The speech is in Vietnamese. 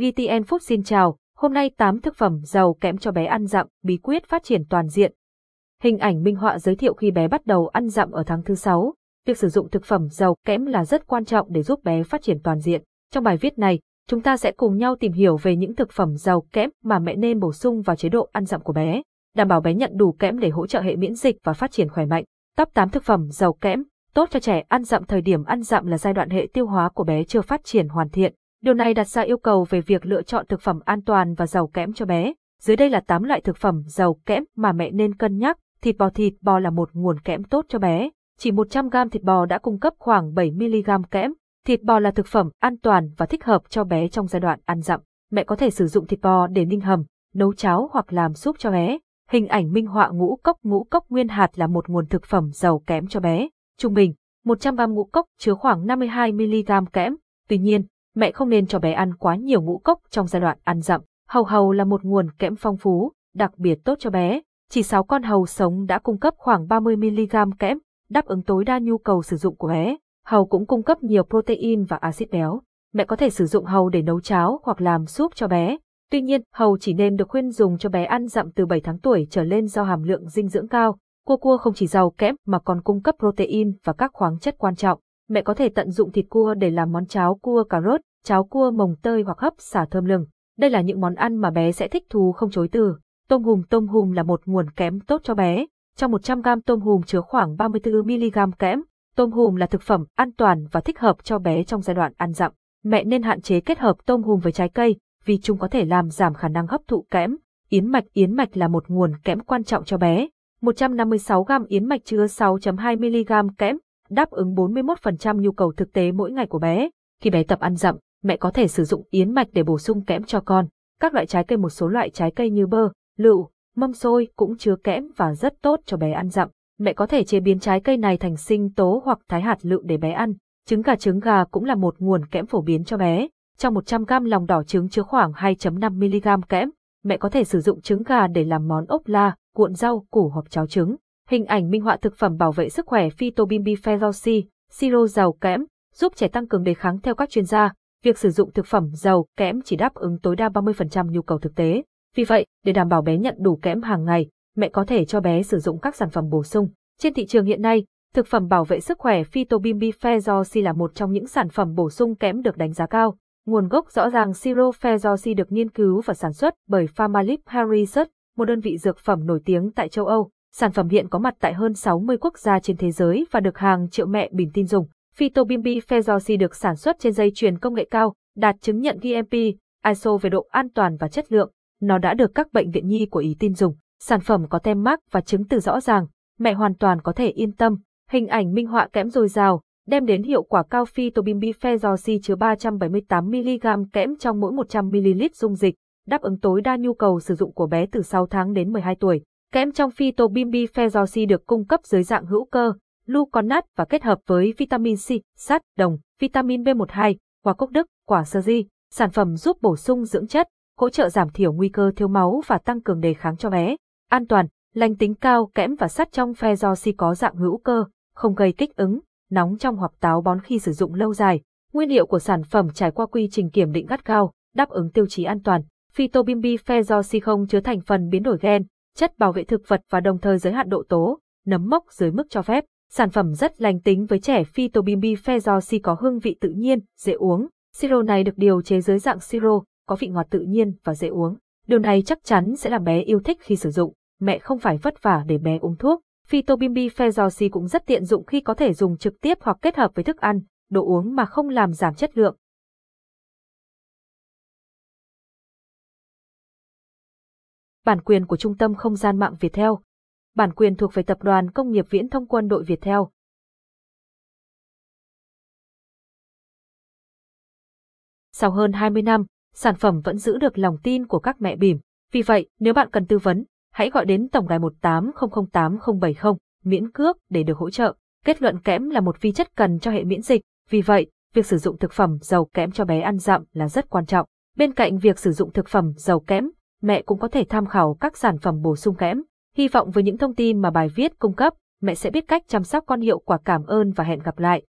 VTN Food xin chào, hôm nay 8 thực phẩm giàu kẽm cho bé ăn dặm, bí quyết phát triển toàn diện. Hình ảnh minh họa giới thiệu khi bé bắt đầu ăn dặm ở tháng thứ 6. Việc sử dụng thực phẩm giàu kẽm là rất quan trọng để giúp bé phát triển toàn diện. Trong bài viết này, chúng ta sẽ cùng nhau tìm hiểu về những thực phẩm giàu kẽm mà mẹ nên bổ sung vào chế độ ăn dặm của bé, đảm bảo bé nhận đủ kẽm để hỗ trợ hệ miễn dịch và phát triển khỏe mạnh. Top 8 thực phẩm giàu kẽm tốt cho trẻ ăn dặm thời điểm ăn dặm là giai đoạn hệ tiêu hóa của bé chưa phát triển hoàn thiện. Điều này đặt ra yêu cầu về việc lựa chọn thực phẩm an toàn và giàu kẽm cho bé. Dưới đây là 8 loại thực phẩm giàu kẽm mà mẹ nên cân nhắc. Thịt bò thịt bò là một nguồn kẽm tốt cho bé. Chỉ 100g thịt bò đã cung cấp khoảng 7mg kẽm. Thịt bò là thực phẩm an toàn và thích hợp cho bé trong giai đoạn ăn dặm. Mẹ có thể sử dụng thịt bò để ninh hầm, nấu cháo hoặc làm súp cho bé. Hình ảnh minh họa ngũ cốc ngũ cốc nguyên hạt là một nguồn thực phẩm giàu kẽm cho bé. Trung bình, 100g ngũ cốc chứa khoảng 52mg kẽm. Tuy nhiên, mẹ không nên cho bé ăn quá nhiều ngũ cốc trong giai đoạn ăn dặm. Hầu hầu là một nguồn kẽm phong phú, đặc biệt tốt cho bé. Chỉ 6 con hầu sống đã cung cấp khoảng 30mg kẽm, đáp ứng tối đa nhu cầu sử dụng của bé. Hầu cũng cung cấp nhiều protein và axit béo. Mẹ có thể sử dụng hầu để nấu cháo hoặc làm súp cho bé. Tuy nhiên, hầu chỉ nên được khuyên dùng cho bé ăn dặm từ 7 tháng tuổi trở lên do hàm lượng dinh dưỡng cao. Cua cua không chỉ giàu kẽm mà còn cung cấp protein và các khoáng chất quan trọng. Mẹ có thể tận dụng thịt cua để làm món cháo cua cà rốt, cháo cua mồng tơi hoặc hấp xả thơm lừng. Đây là những món ăn mà bé sẽ thích thú không chối từ. Tôm hùm Tôm hùm là một nguồn kẽm tốt cho bé. Trong 100g tôm hùm chứa khoảng 34mg kẽm. Tôm hùm là thực phẩm an toàn và thích hợp cho bé trong giai đoạn ăn dặm. Mẹ nên hạn chế kết hợp tôm hùm với trái cây, vì chúng có thể làm giảm khả năng hấp thụ kẽm. Yến mạch Yến mạch là một nguồn kẽm quan trọng cho bé. 156g yến mạch chứa 6.2mg kẽm, đáp ứng 41% nhu cầu thực tế mỗi ngày của bé. Khi bé tập ăn dặm, mẹ có thể sử dụng yến mạch để bổ sung kẽm cho con. Các loại trái cây một số loại trái cây như bơ, lựu, mâm xôi cũng chứa kẽm và rất tốt cho bé ăn dặm. Mẹ có thể chế biến trái cây này thành sinh tố hoặc thái hạt lựu để bé ăn. Trứng gà trứng gà cũng là một nguồn kẽm phổ biến cho bé. Trong 100g lòng đỏ trứng chứa khoảng 2.5mg kẽm. Mẹ có thể sử dụng trứng gà để làm món ốp la, cuộn rau, củ hoặc cháo trứng. Hình ảnh minh họa thực phẩm bảo vệ sức khỏe Phytobimbi Feroci, siro giàu kẽm, giúp trẻ tăng cường đề kháng theo các chuyên gia. Việc sử dụng thực phẩm giàu kẽm chỉ đáp ứng tối đa 30% nhu cầu thực tế. Vì vậy, để đảm bảo bé nhận đủ kẽm hàng ngày, mẹ có thể cho bé sử dụng các sản phẩm bổ sung. Trên thị trường hiện nay, thực phẩm bảo vệ sức khỏe Phytobimbi Feroci là một trong những sản phẩm bổ sung kẽm được đánh giá cao. Nguồn gốc rõ ràng siro Feroci được nghiên cứu và sản xuất bởi Pharmalip Research, một đơn vị dược phẩm nổi tiếng tại châu Âu. Sản phẩm hiện có mặt tại hơn 60 quốc gia trên thế giới và được hàng triệu mẹ bình tin dùng. Phytobimbi Fezosi được sản xuất trên dây chuyền công nghệ cao, đạt chứng nhận GMP, ISO về độ an toàn và chất lượng. Nó đã được các bệnh viện nhi của Ý tin dùng. Sản phẩm có tem mác và chứng từ rõ ràng, mẹ hoàn toàn có thể yên tâm. Hình ảnh minh họa kẽm dồi dào, đem đến hiệu quả cao Phytobimbi Fezosi chứa 378mg kẽm trong mỗi 100ml dung dịch, đáp ứng tối đa nhu cầu sử dụng của bé từ 6 tháng đến 12 tuổi. Kẽm trong Phytobimbi Fezosi được cung cấp dưới dạng hữu cơ, luconat và kết hợp với vitamin C, sắt, đồng, vitamin B12, quả cốc đức, quả sơ di, sản phẩm giúp bổ sung dưỡng chất, hỗ trợ giảm thiểu nguy cơ thiếu máu và tăng cường đề kháng cho bé. An toàn, lành tính cao, kẽm và sắt trong Fezosi có dạng hữu cơ, không gây kích ứng, nóng trong hoặc táo bón khi sử dụng lâu dài. Nguyên liệu của sản phẩm trải qua quy trình kiểm định gắt gao, đáp ứng tiêu chí an toàn. Phytobimbi Fezosi không chứa thành phần biến đổi gen, chất bảo vệ thực vật và đồng thời giới hạn độ tố, nấm mốc dưới mức cho phép. Sản phẩm rất lành tính với trẻ Phytobimbi Fezosi có hương vị tự nhiên, dễ uống. Siro này được điều chế dưới dạng siro, có vị ngọt tự nhiên và dễ uống. Điều này chắc chắn sẽ làm bé yêu thích khi sử dụng. Mẹ không phải vất vả để bé uống thuốc. Phytobimbi Fezosi cũng rất tiện dụng khi có thể dùng trực tiếp hoặc kết hợp với thức ăn, đồ uống mà không làm giảm chất lượng. Bản quyền của Trung tâm Không gian mạng Việt Theo. Bản quyền thuộc về Tập đoàn Công nghiệp Viễn thông Quân đội Việt Theo. Sau hơn 20 năm, sản phẩm vẫn giữ được lòng tin của các mẹ bỉm. Vì vậy, nếu bạn cần tư vấn, hãy gọi đến tổng đài 1800870 miễn cước để được hỗ trợ. Kết luận kẽm là một vi chất cần cho hệ miễn dịch, vì vậy, việc sử dụng thực phẩm giàu kẽm cho bé ăn dặm là rất quan trọng. Bên cạnh việc sử dụng thực phẩm giàu kẽm, mẹ cũng có thể tham khảo các sản phẩm bổ sung kẽm. Hy vọng với những thông tin mà bài viết cung cấp, mẹ sẽ biết cách chăm sóc con hiệu quả cảm ơn và hẹn gặp lại.